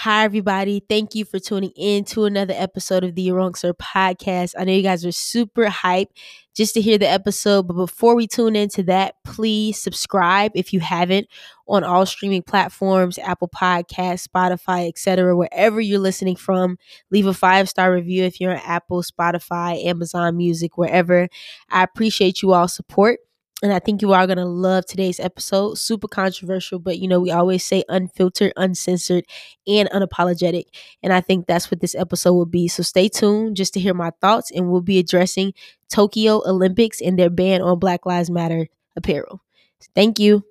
Hi, everybody. Thank you for tuning in to another episode of the Wrong Sir podcast. I know you guys are super hyped just to hear the episode, but before we tune into that, please subscribe if you haven't on all streaming platforms, Apple Podcasts, Spotify, etc. Wherever you're listening from, leave a five star review if you're on Apple, Spotify, Amazon Music, wherever. I appreciate you all support. And I think you are going to love today's episode. Super controversial, but you know, we always say unfiltered, uncensored, and unapologetic. And I think that's what this episode will be. So stay tuned just to hear my thoughts, and we'll be addressing Tokyo Olympics and their ban on Black Lives Matter apparel. Thank you.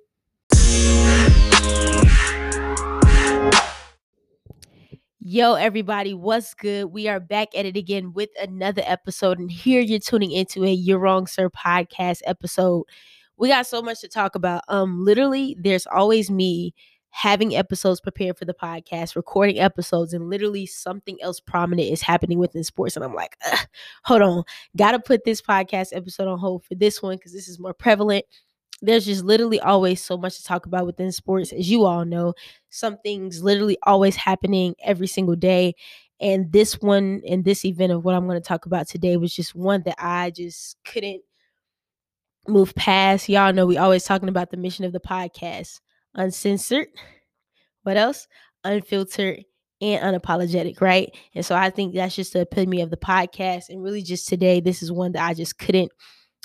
Yo, everybody, what's good? We are back at it again with another episode. And here you're tuning into a You're Wrong Sir podcast episode. We got so much to talk about. Um, literally, there's always me having episodes prepared for the podcast, recording episodes, and literally something else prominent is happening within sports. And I'm like, hold on, gotta put this podcast episode on hold for this one because this is more prevalent there's just literally always so much to talk about within sports as you all know. Something's literally always happening every single day and this one and this event of what i'm going to talk about today was just one that i just couldn't move past. Y'all know we always talking about the mission of the podcast uncensored what else? Unfiltered and unapologetic right? And so i think that's just the epitome of the podcast and really just today this is one that i just couldn't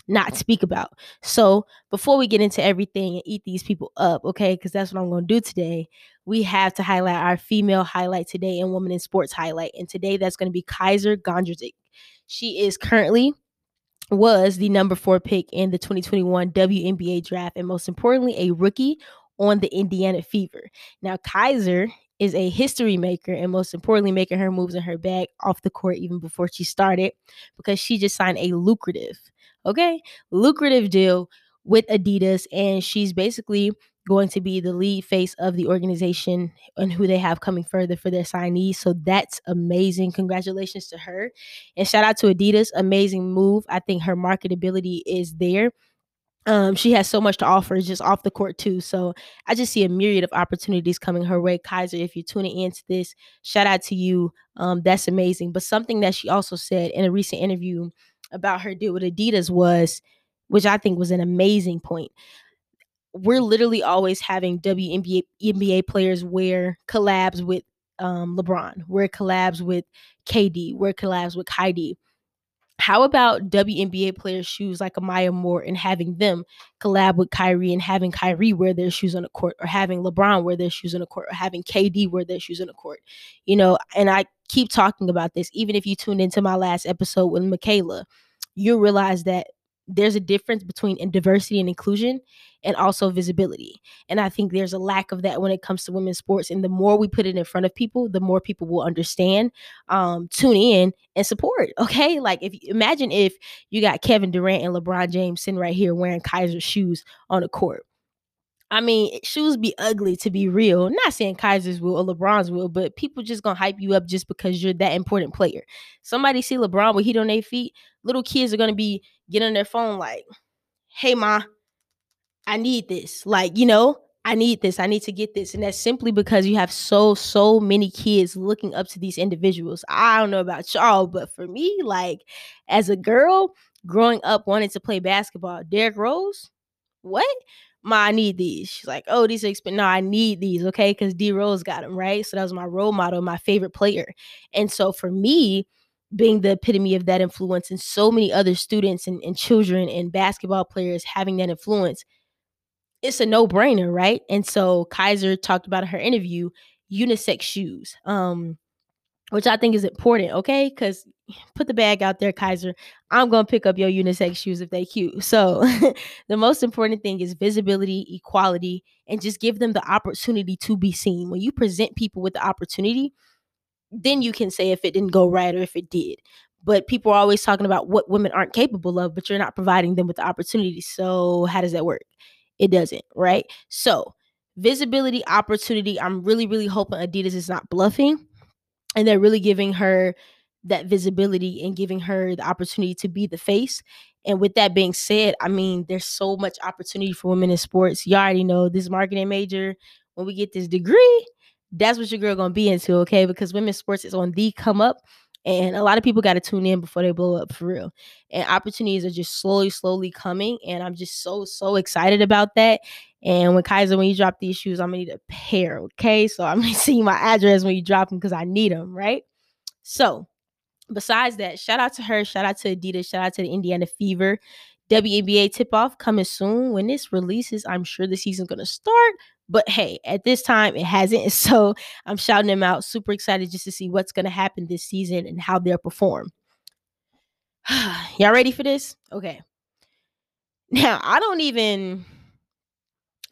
not speak about. So before we get into everything and eat these people up, okay, because that's what I'm going to do today, we have to highlight our female highlight today and woman in sports highlight. And today that's going to be Kaiser Gondrezick. She is currently was the number four pick in the 2021 WNBA draft, and most importantly, a rookie on the Indiana Fever. Now, Kaiser is a history maker and most importantly making her moves in her bag off the court even before she started because she just signed a lucrative Okay. Lucrative deal with Adidas. And she's basically going to be the lead face of the organization and who they have coming further for their signees. So that's amazing. Congratulations to her. And shout out to Adidas. Amazing move. I think her marketability is there. Um, she has so much to offer just off the court too. So I just see a myriad of opportunities coming her way. Kaiser, if you're tuning into this, shout out to you. Um, that's amazing. But something that she also said in a recent interview about her deal with Adidas was, which I think was an amazing point. We're literally always having WNBA NBA players wear collabs with um, LeBron, wear collabs with KD, wear collabs with Heidi. How about WNBA players' shoes like Amaya Moore and having them collab with Kyrie and having Kyrie wear their shoes on the court, or having LeBron wear their shoes on the court, or having KD wear their shoes on the court? You know, and I keep talking about this. Even if you tuned into my last episode with Michaela, you'll realize that there's a difference between diversity and inclusion and also visibility. And I think there's a lack of that when it comes to women's sports. And the more we put it in front of people, the more people will understand, um, tune in and support. Okay. Like if imagine if you got Kevin Durant and LeBron James sitting right here wearing Kaiser shoes on the court. I mean, shoes be ugly to be real. I'm not saying Kaiser's will or LeBron's will, but people just gonna hype you up just because you're that important player. Somebody see LeBron with heat on their feet, little kids are gonna be getting on their phone like, "Hey, ma, I need this." Like, you know, I need this. I need to get this, and that's simply because you have so so many kids looking up to these individuals. I don't know about y'all, but for me, like as a girl growing up wanting to play basketball, Derrick Rose, what? Ma, I need these. She's like, oh, these are expensive. No, I need these, okay? Because D Rose got them, right? So that was my role model, my favorite player. And so for me, being the epitome of that influence, and so many other students and, and children and basketball players having that influence, it's a no-brainer, right? And so Kaiser talked about in her interview unisex shoes. Um, which I think is important, okay? Because put the bag out there, Kaiser. I'm gonna pick up your unisex shoes if they cute. So the most important thing is visibility, equality, and just give them the opportunity to be seen. When you present people with the opportunity, then you can say if it didn't go right or if it did. But people are always talking about what women aren't capable of, but you're not providing them with the opportunity. So how does that work? It doesn't, right? So visibility, opportunity. I'm really, really hoping Adidas is not bluffing and they're really giving her that visibility and giving her the opportunity to be the face. And with that being said, I mean, there's so much opportunity for women in sports. You already know this marketing major. When we get this degree, that's what your girl gonna be into, okay? Because women's sports is on the come up. And a lot of people got to tune in before they blow up for real. And opportunities are just slowly, slowly coming. And I'm just so, so excited about that. And when Kaiser, when you drop these shoes, I'm gonna need a pair, okay? So I'm gonna see my address when you drop them because I need them, right? So besides that, shout out to her, shout out to Adidas, shout out to the Indiana Fever. WNBA tip off coming soon. When this releases, I'm sure the season's gonna start. But hey, at this time, it hasn't. So I'm shouting them out. Super excited just to see what's gonna happen this season and how they'll perform. Y'all ready for this? Okay. Now, I don't even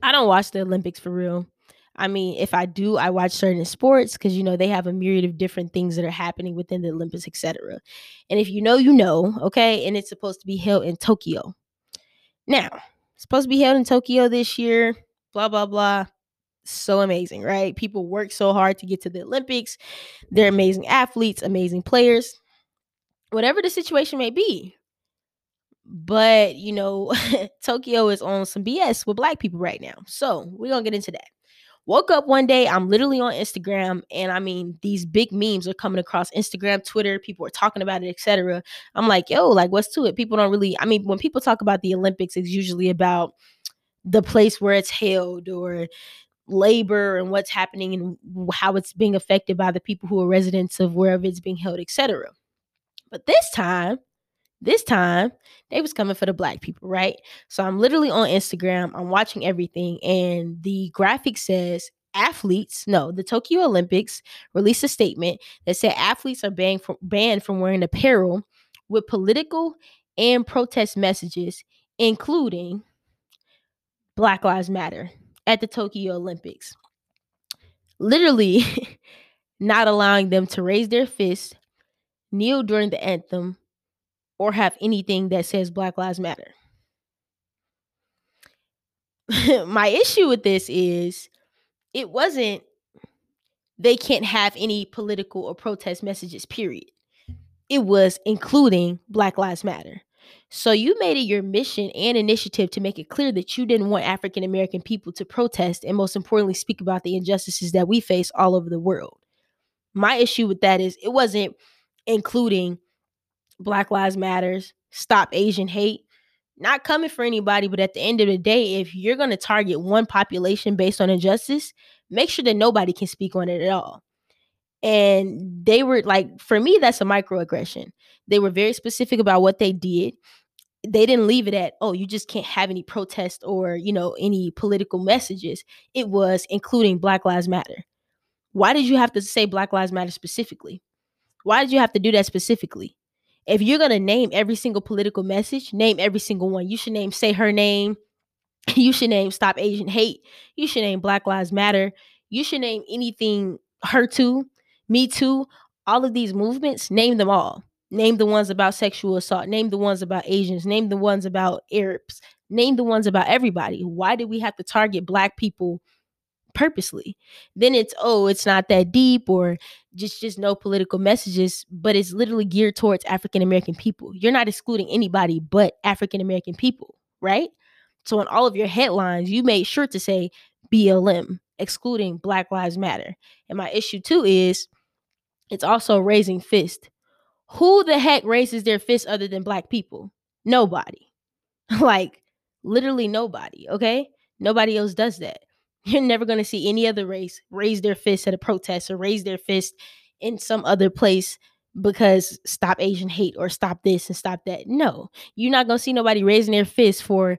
I don't watch the Olympics for real. I mean, if I do, I watch certain sports because you know they have a myriad of different things that are happening within the Olympics, etc. And if you know, you know, okay. And it's supposed to be held in Tokyo. Now, supposed to be held in Tokyo this year. Blah blah blah. So amazing, right? People work so hard to get to the Olympics. They're amazing athletes, amazing players. Whatever the situation may be, but you know, Tokyo is on some BS with black people right now. So we're gonna get into that. Woke up one day, I'm literally on Instagram, and I mean, these big memes are coming across Instagram, Twitter, people are talking about it, etc. I'm like, yo, like, what's to it? People don't really, I mean, when people talk about the Olympics, it's usually about the place where it's held or labor and what's happening and how it's being affected by the people who are residents of wherever it's being held, etc. But this time, this time they was coming for the black people, right? So I'm literally on Instagram, I'm watching everything, and the graphic says athletes, no, the Tokyo Olympics released a statement that said athletes are banned from banned from wearing apparel with political and protest messages, including Black Lives Matter at the Tokyo Olympics. Literally not allowing them to raise their fist, kneel during the anthem, or have anything that says Black Lives Matter. My issue with this is it wasn't they can't have any political or protest messages, period. It was including Black Lives Matter. So you made it your mission and initiative to make it clear that you didn't want African American people to protest and most importantly speak about the injustices that we face all over the world. My issue with that is it wasn't including Black Lives Matters, stop Asian hate. Not coming for anybody, but at the end of the day, if you're going to target one population based on injustice, make sure that nobody can speak on it at all. And they were like, for me, that's a microaggression. They were very specific about what they did. They didn't leave it at, oh, you just can't have any protest or, you know, any political messages. It was including Black Lives Matter. Why did you have to say Black Lives Matter specifically? Why did you have to do that specifically? if you're gonna name every single political message, name every single one. You should name say her name. You should name stop Asian hate. You should name Black Lives Matter. You should name anything her too, me too. All of these movements, name them all. Name the ones about sexual assault. Name the ones about Asians. Name the ones about Arabs. Name the ones about everybody. Why did we have to target black people purposely then it's oh it's not that deep or just just no political messages but it's literally geared towards african american people you're not excluding anybody but african american people right so in all of your headlines you made sure to say blm excluding black lives matter and my issue too is it's also raising fist who the heck raises their fist other than black people nobody like literally nobody okay nobody else does that you're never going to see any other race raise their fist at a protest or raise their fist in some other place because stop Asian hate or stop this and stop that. No, you're not going to see nobody raising their fist for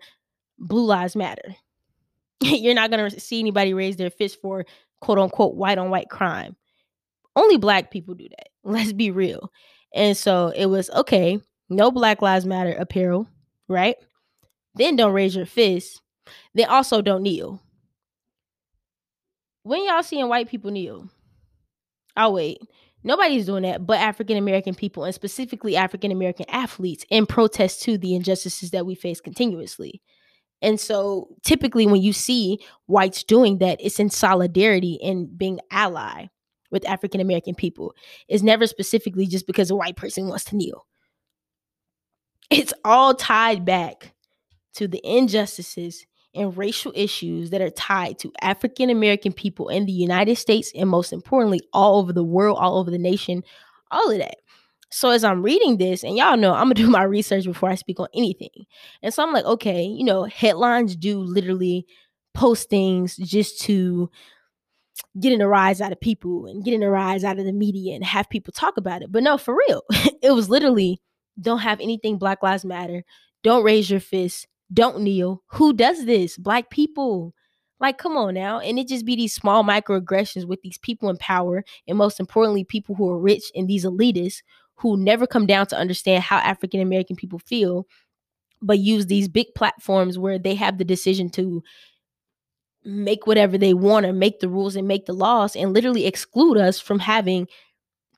Blue Lives Matter. you're not going to see anybody raise their fist for quote unquote white on white crime. Only black people do that. Let's be real. And so it was okay, no Black Lives Matter apparel, right? Then don't raise your fist. Then also don't kneel when y'all seeing white people kneel? I'll wait. Nobody's doing that but African American people and specifically African American athletes in protest to the injustices that we face continuously. And so typically when you see whites doing that, it's in solidarity and being ally with African American people. It's never specifically just because a white person wants to kneel. It's all tied back to the injustices and racial issues that are tied to African American people in the United States and most importantly, all over the world, all over the nation, all of that. So as I'm reading this, and y'all know I'm gonna do my research before I speak on anything. And so I'm like, okay, you know, headlines do literally post things just to getting a rise out of people and getting a rise out of the media and have people talk about it. But no, for real, it was literally don't have anything Black Lives Matter, don't raise your fist, don't kneel. Who does this? Black people. Like, come on now. And it just be these small microaggressions with these people in power, and most importantly, people who are rich and these elitists who never come down to understand how African American people feel, but use these big platforms where they have the decision to make whatever they want or make the rules and make the laws and literally exclude us from having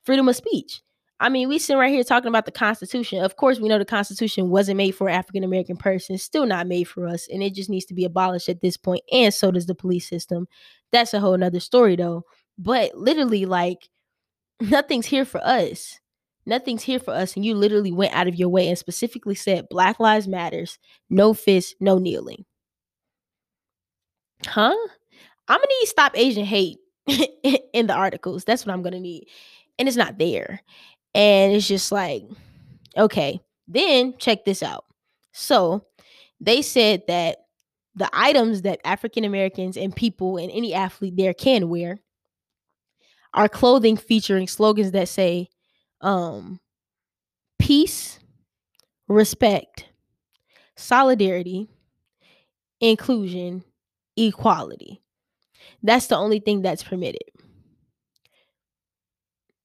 freedom of speech. I mean, we sit right here talking about the Constitution. Of course, we know the Constitution wasn't made for African American persons, still not made for us, and it just needs to be abolished at this point. And so does the police system. That's a whole nother story, though. But literally, like, nothing's here for us. Nothing's here for us. And you literally went out of your way and specifically said Black Lives Matters, no fist, no kneeling. Huh? I'm gonna need stop Asian hate in the articles. That's what I'm gonna need. And it's not there. And it's just like, okay, then check this out. So they said that the items that African Americans and people and any athlete there can wear are clothing featuring slogans that say um peace, respect, solidarity, inclusion, equality. That's the only thing that's permitted.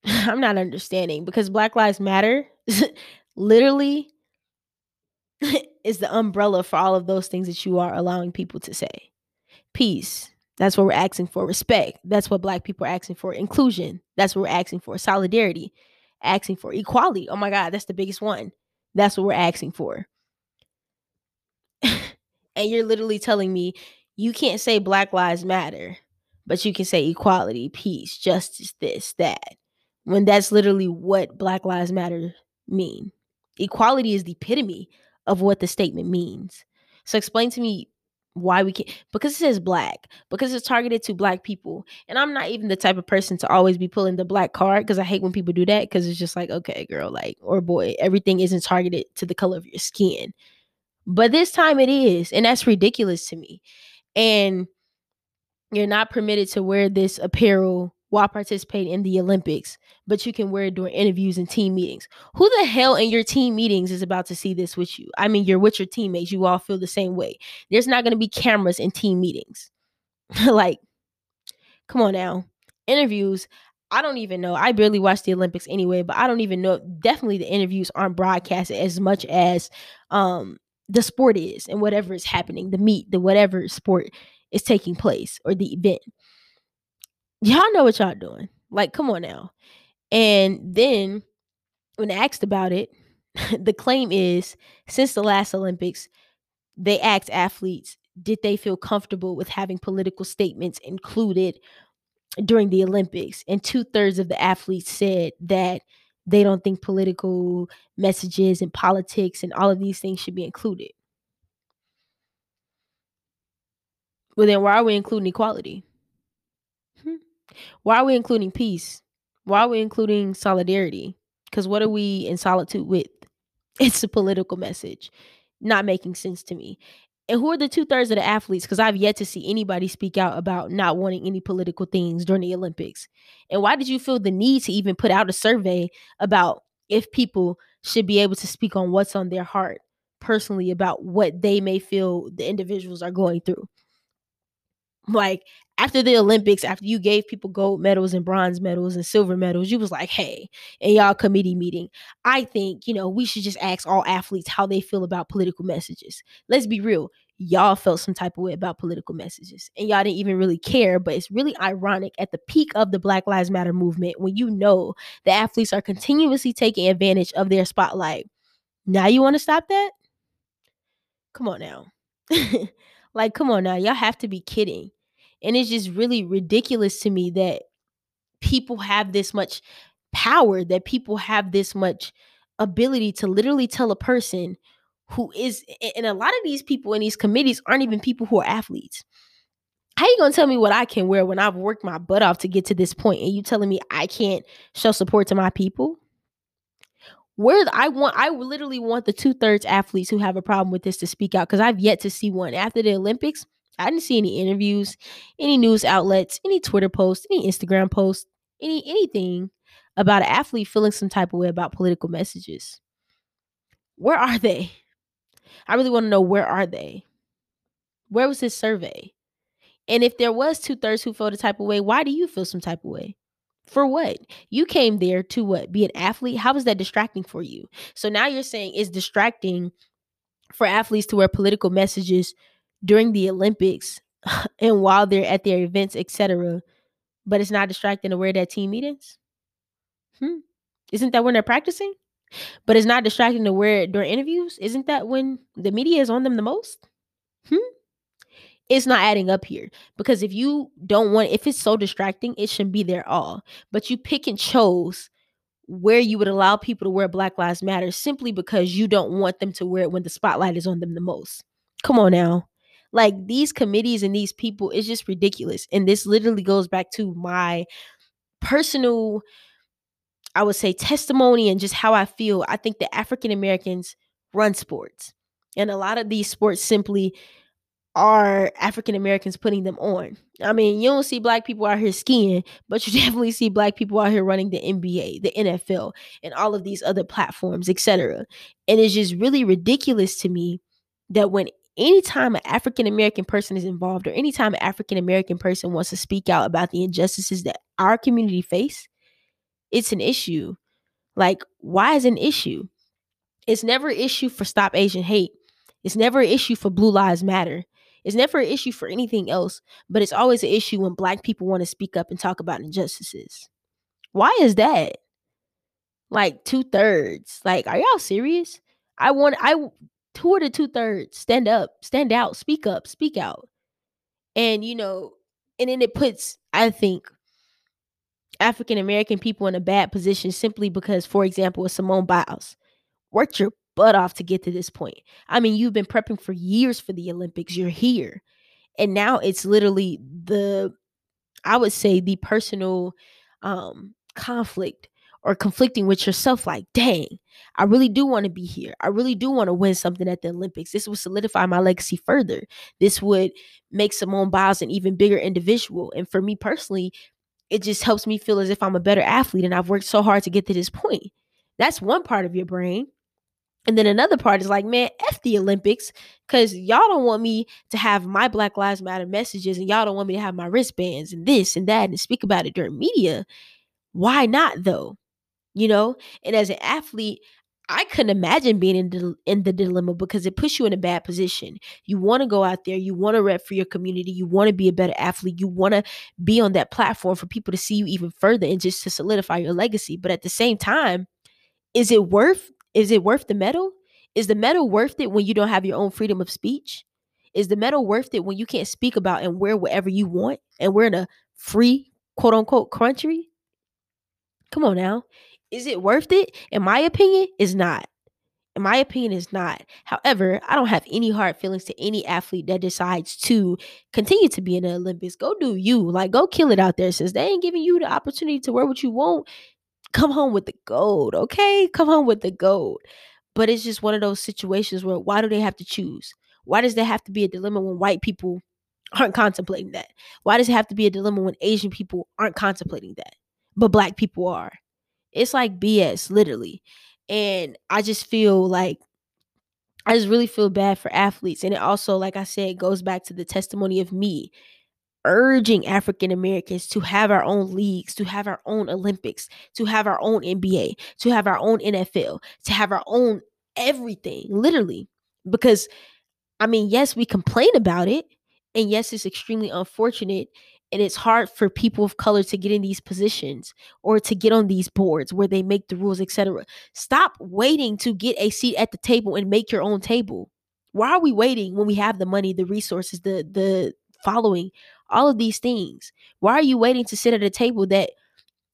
I'm not understanding because Black Lives Matter literally is the umbrella for all of those things that you are allowing people to say. Peace. That's what we're asking for. Respect. That's what Black people are asking for. Inclusion. That's what we're asking for. Solidarity. Asking for equality. Oh my God, that's the biggest one. That's what we're asking for. and you're literally telling me you can't say Black Lives Matter, but you can say equality, peace, justice, this, that, when that's literally what Black Lives Matter mean. Equality is the epitome of what the statement means. So explain to me why we can't because it says black because it's targeted to black people and i'm not even the type of person to always be pulling the black card because i hate when people do that because it's just like okay girl like or boy everything isn't targeted to the color of your skin but this time it is and that's ridiculous to me and you're not permitted to wear this apparel while participating in the Olympics, but you can wear it during interviews and team meetings. Who the hell in your team meetings is about to see this with you? I mean, you're with your teammates. You all feel the same way. There's not going to be cameras in team meetings. like, come on now. Interviews, I don't even know. I barely watch the Olympics anyway, but I don't even know. Definitely the interviews aren't broadcasted as much as um the sport is and whatever is happening, the meet, the whatever sport is taking place or the event. Y'all know what y'all doing. Like, come on now. And then when asked about it, the claim is since the last Olympics, they asked athletes, did they feel comfortable with having political statements included during the Olympics? And two thirds of the athletes said that they don't think political messages and politics and all of these things should be included. Well, then why are we including equality? Hmm. Why are we including peace? Why are we including solidarity? Because what are we in solitude with? It's a political message, not making sense to me. And who are the two thirds of the athletes? Because I've yet to see anybody speak out about not wanting any political things during the Olympics. And why did you feel the need to even put out a survey about if people should be able to speak on what's on their heart personally about what they may feel the individuals are going through? Like after the Olympics, after you gave people gold medals and bronze medals and silver medals, you was like, hey, in y'all committee meeting, I think, you know, we should just ask all athletes how they feel about political messages. Let's be real. Y'all felt some type of way about political messages and y'all didn't even really care. But it's really ironic at the peak of the Black Lives Matter movement when you know the athletes are continuously taking advantage of their spotlight. Now you want to stop that? Come on now. like, come on now. Y'all have to be kidding. And it's just really ridiculous to me that people have this much power, that people have this much ability to literally tell a person who is and a lot of these people in these committees aren't even people who are athletes. How are you gonna tell me what I can wear when I've worked my butt off to get to this point and you telling me I can't show support to my people? Where I want, I literally want the two thirds athletes who have a problem with this to speak out because I've yet to see one. After the Olympics, I didn't see any interviews, any news outlets, any Twitter posts, any Instagram posts, any anything about an athlete feeling some type of way about political messages. Where are they? I really want to know where are they? Where was this survey? And if there was two thirds who felt a type of way, why do you feel some type of way? For what? You came there to what? Be an athlete? How is that distracting for you? So now you're saying it's distracting for athletes to wear political messages during the Olympics and while they're at their events, etc. But it's not distracting to wear that team meetings? Hmm. Isn't that when they're practicing? But it's not distracting to wear it during interviews? Isn't that when the media is on them the most? Hmm it's not adding up here because if you don't want if it's so distracting it shouldn't be there all but you pick and chose where you would allow people to wear black lives matter simply because you don't want them to wear it when the spotlight is on them the most come on now like these committees and these people it's just ridiculous and this literally goes back to my personal i would say testimony and just how i feel i think that african americans run sports and a lot of these sports simply are African Americans putting them on. I mean, you don't see black people out here skiing, but you definitely see black people out here running the NBA, the NFL, and all of these other platforms, etc. And it's just really ridiculous to me that when anytime an African American person is involved or anytime an African American person wants to speak out about the injustices that our community face, it's an issue. Like, why is an issue? It's never an issue for Stop Asian Hate. It's never an issue for Blue Lives Matter. It's never an issue for anything else, but it's always an issue when black people want to speak up and talk about injustices. Why is that? Like two thirds. Like, are y'all serious? I want I two of the two thirds stand up, stand out, speak up, speak out. And you know, and then it puts, I think, African American people in a bad position simply because, for example, with Simone Biles worked your butt off to get to this point. I mean, you've been prepping for years for the Olympics. You're here. And now it's literally the I would say the personal um conflict or conflicting with yourself like, dang, I really do want to be here. I really do want to win something at the Olympics. This would solidify my legacy further. This would make Simone Biles an even bigger individual. And for me personally, it just helps me feel as if I'm a better athlete and I've worked so hard to get to this point. That's one part of your brain. And then another part is like, man, F the Olympics, because y'all don't want me to have my Black Lives Matter messages and y'all don't want me to have my wristbands and this and that and speak about it during media. Why not though? You know? And as an athlete, I couldn't imagine being in the, in the dilemma because it puts you in a bad position. You want to go out there, you want to rep for your community, you want to be a better athlete, you want to be on that platform for people to see you even further and just to solidify your legacy. But at the same time, is it worth is it worth the medal? Is the medal worth it when you don't have your own freedom of speech? Is the medal worth it when you can't speak about and wear whatever you want and we're in a free quote unquote country? Come on now. Is it worth it? In my opinion, is not. In my opinion, is not. However, I don't have any hard feelings to any athlete that decides to continue to be in the Olympics. Go do you. Like, go kill it out there. Since they ain't giving you the opportunity to wear what you want, come home with the gold, okay? Come home with the gold. But it's just one of those situations where why do they have to choose? Why does there have to be a dilemma when white people aren't contemplating that? Why does it have to be a dilemma when Asian people aren't contemplating that, but black people are? It's like BS, literally. And I just feel like I just really feel bad for athletes. And it also, like I said, goes back to the testimony of me urging African Americans to have our own leagues, to have our own Olympics, to have our own NBA, to have our own NFL, to have our own everything, literally. Because, I mean, yes, we complain about it. And yes, it's extremely unfortunate. And it's hard for people of color to get in these positions or to get on these boards where they make the rules, etc. Stop waiting to get a seat at the table and make your own table. Why are we waiting when we have the money, the resources, the the following all of these things. Why are you waiting to sit at a table that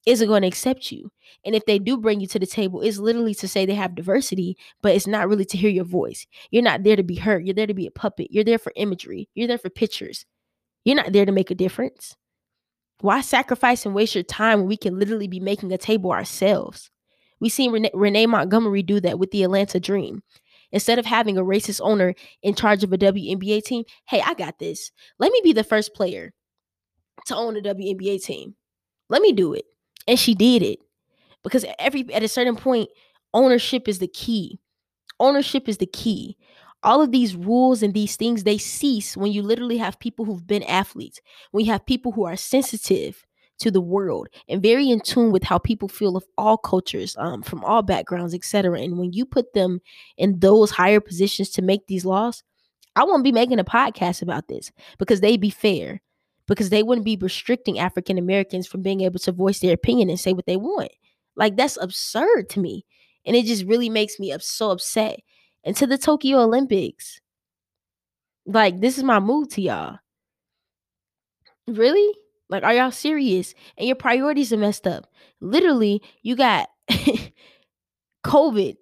isn't going to accept you. And if they do bring you to the table, it's literally to say they have diversity, but it's not really to hear your voice. You're not there to be heard. You're there to be a puppet. You're there for imagery. You're there for pictures. You're not there to make a difference. Why sacrifice and waste your time when we can literally be making a table ourselves? We seen Renee, Renee Montgomery do that with the Atlanta Dream. Instead of having a racist owner in charge of a WNBA team, hey, I got this. Let me be the first player to own a WNBA team. Let me do it. And she did it. Because every at a certain point, ownership is the key. Ownership is the key. All of these rules and these things they cease when you literally have people who've been athletes. When you have people who are sensitive to the world and very in tune with how people feel of all cultures, um, from all backgrounds, etc. And when you put them in those higher positions to make these laws, I won't be making a podcast about this because they'd be fair because they wouldn't be restricting African Americans from being able to voice their opinion and say what they want. Like that's absurd to me. And it just really makes me up so upset. And to the Tokyo Olympics, like this is my mood to y'all. Really? Like, are y'all serious? And your priorities are messed up. Literally, you got COVID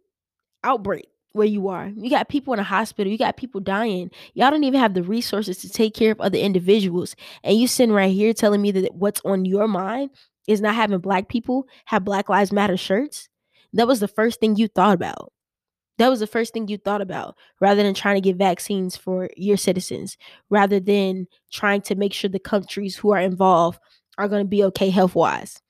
outbreak where you are. You got people in a hospital. You got people dying. Y'all don't even have the resources to take care of other individuals. And you sitting right here telling me that what's on your mind is not having black people have Black Lives Matter shirts. That was the first thing you thought about. That was the first thing you thought about rather than trying to get vaccines for your citizens, rather than trying to make sure the countries who are involved are going to be okay health wise.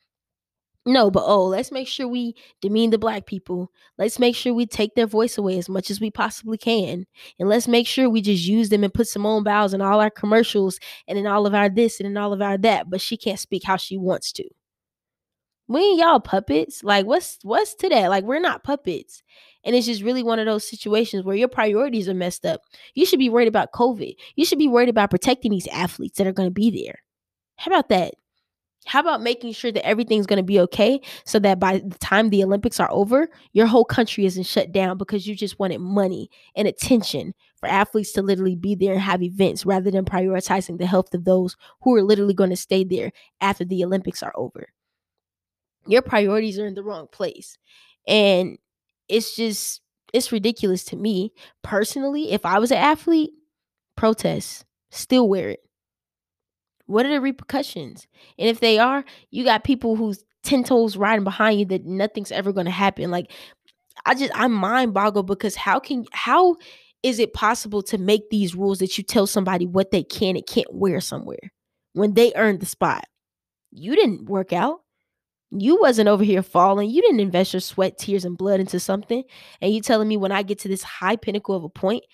No, but oh, let's make sure we demean the black people. Let's make sure we take their voice away as much as we possibly can. And let's make sure we just use them and put Simone Biles in all our commercials and in all of our this and in all of our that. But she can't speak how she wants to. We y'all puppets. Like, what's what's to that? Like, we're not puppets. And it's just really one of those situations where your priorities are messed up. You should be worried about COVID. You should be worried about protecting these athletes that are going to be there. How about that? How about making sure that everything's going to be okay so that by the time the Olympics are over, your whole country isn't shut down because you just wanted money and attention for athletes to literally be there and have events rather than prioritizing the health of those who are literally going to stay there after the Olympics are over? Your priorities are in the wrong place. And it's just, it's ridiculous to me personally. If I was an athlete, protest, still wear it what are the repercussions? And if they are, you got people who's 10 toes riding behind you that nothing's ever going to happen. Like, I just, I'm mind boggled because how can, how is it possible to make these rules that you tell somebody what they can and can't wear somewhere when they earned the spot? You didn't work out. You wasn't over here falling. You didn't invest your sweat, tears, and blood into something. And you telling me when I get to this high pinnacle of a point,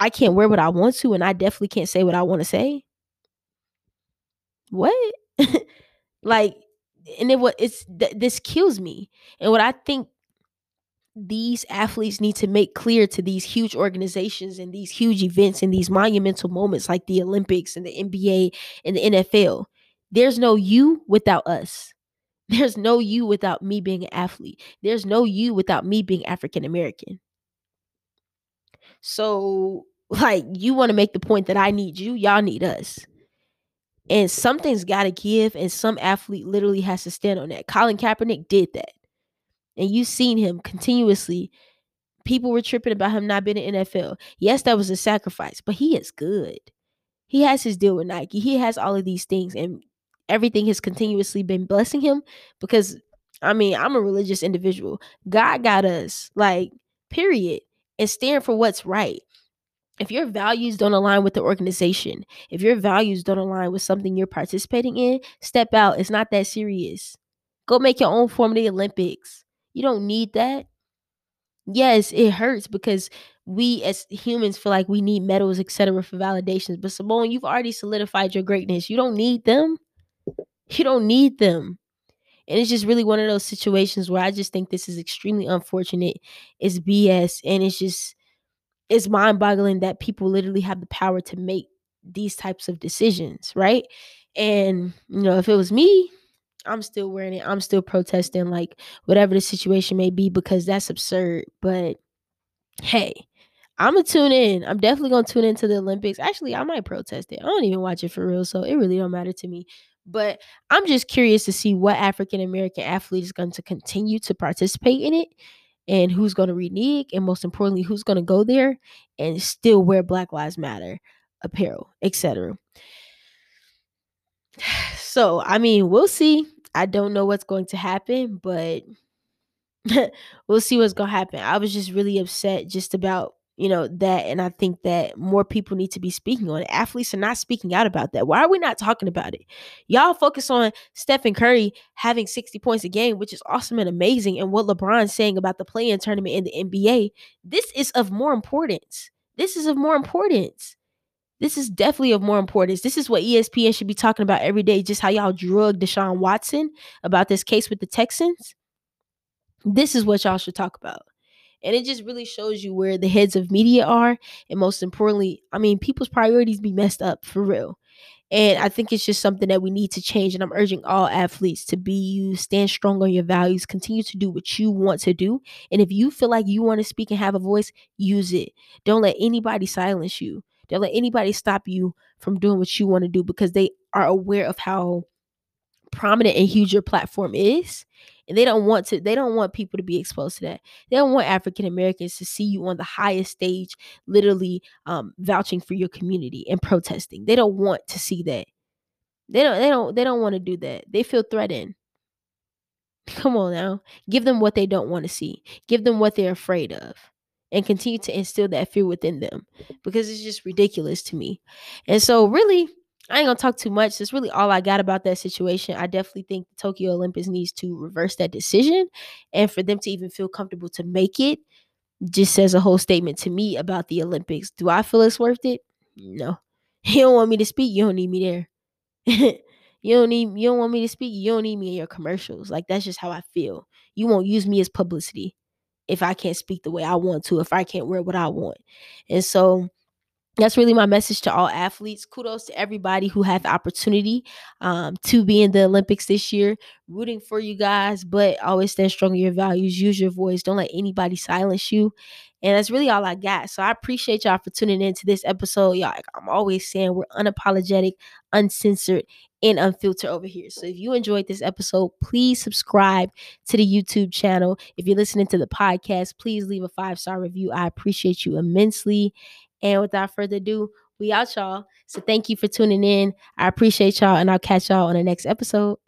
I can't wear what I want to, and I definitely can't say what I want to say what? like, and it what it's th- this kills me. And what I think these athletes need to make clear to these huge organizations and these huge events and these monumental moments like the Olympics and the NBA and the NFL. There's no you without us. There's no you without me being an athlete. There's no you without me being African American. So, like, you want to make the point that I need you, y'all need us. And something's got to give and some athlete literally has to stand on that. Colin kaepernick did that. And you've seen him continuously. People were tripping about him not being in nfl yes that was a sacrifice but he is good. He has his deal with nike. He has all of these things and everything has continuously been blessing him because i mean i'm a religious individual god got us like period and stand for what's right if your values don't align with the organization, if your values don't align with something you're participating in, step out. It's not that serious. Go make your own form of the Olympics. You don't need that. Yes, it hurts because we as humans feel like we need medals, etc., for validations. But Simone, you've already solidified your greatness. You don't need them. You don't need them. And it's just really one of those situations where I just think this is extremely unfortunate. It's BS. And it's just it's mind boggling that people literally have the power to make these types of decisions, right? And, you know, if it was me, I'm still wearing it. I'm still protesting, like whatever the situation may be, because that's absurd. But hey, I'm gonna tune in. I'm definitely gonna tune into the Olympics. Actually, I might protest it. I don't even watch it for real, so it really don't matter to me. But I'm just curious to see what African American athlete is going to continue to participate in it and who's going to renege and most importantly who's going to go there and still wear Black Lives Matter apparel, etc. So, I mean, we'll see. I don't know what's going to happen, but we'll see what's going to happen. I was just really upset just about you know that and i think that more people need to be speaking on it athletes are not speaking out about that why are we not talking about it y'all focus on stephen curry having 60 points a game which is awesome and amazing and what lebron's saying about the play-in tournament in the nba this is of more importance this is of more importance this is definitely of more importance. This is what ESPN should be talking about every day. Just how y'all drug Deshaun Watson about this case with the Texans. This is what y'all should talk about. And it just really shows you where the heads of media are. And most importantly, I mean, people's priorities be messed up for real. And I think it's just something that we need to change. And I'm urging all athletes to be you, stand strong on your values, continue to do what you want to do. And if you feel like you want to speak and have a voice, use it. Don't let anybody silence you. Don't let anybody stop you from doing what you want to do because they are aware of how prominent and huge your platform is and they don't want to they don't want people to be exposed to that. They don't want african americans to see you on the highest stage literally um, vouching for your community and protesting. They don't want to see that. They don't they don't they don't want to do that. They feel threatened. Come on now. Give them what they don't want to see. Give them what they're afraid of and continue to instill that fear within them because it's just ridiculous to me. And so, really, I ain't gonna talk too much. That's really all I got about that situation. I definitely think Tokyo Olympics needs to reverse that decision, and for them to even feel comfortable to make it, just says a whole statement to me about the Olympics. Do I feel it's worth it? No. You don't want me to speak. You don't need me there. you don't need. You don't want me to speak. You don't need me in your commercials. Like that's just how I feel. You won't use me as publicity if I can't speak the way I want to, if I can't wear what I want. And so that's really my message to all athletes. Kudos to everybody who had the opportunity um, to be in the Olympics this year. Rooting for you guys, but always stand strong in your values. Use your voice. Don't let anybody silence you. And that's really all I got. So I appreciate y'all for tuning in to this episode. Y'all, like I'm always saying, we're unapologetic, uncensored, and unfiltered over here. So if you enjoyed this episode, please subscribe to the YouTube channel. If you're listening to the podcast, please leave a five star review. I appreciate you immensely. And without further ado, we out, y'all. So thank you for tuning in. I appreciate y'all, and I'll catch y'all on the next episode.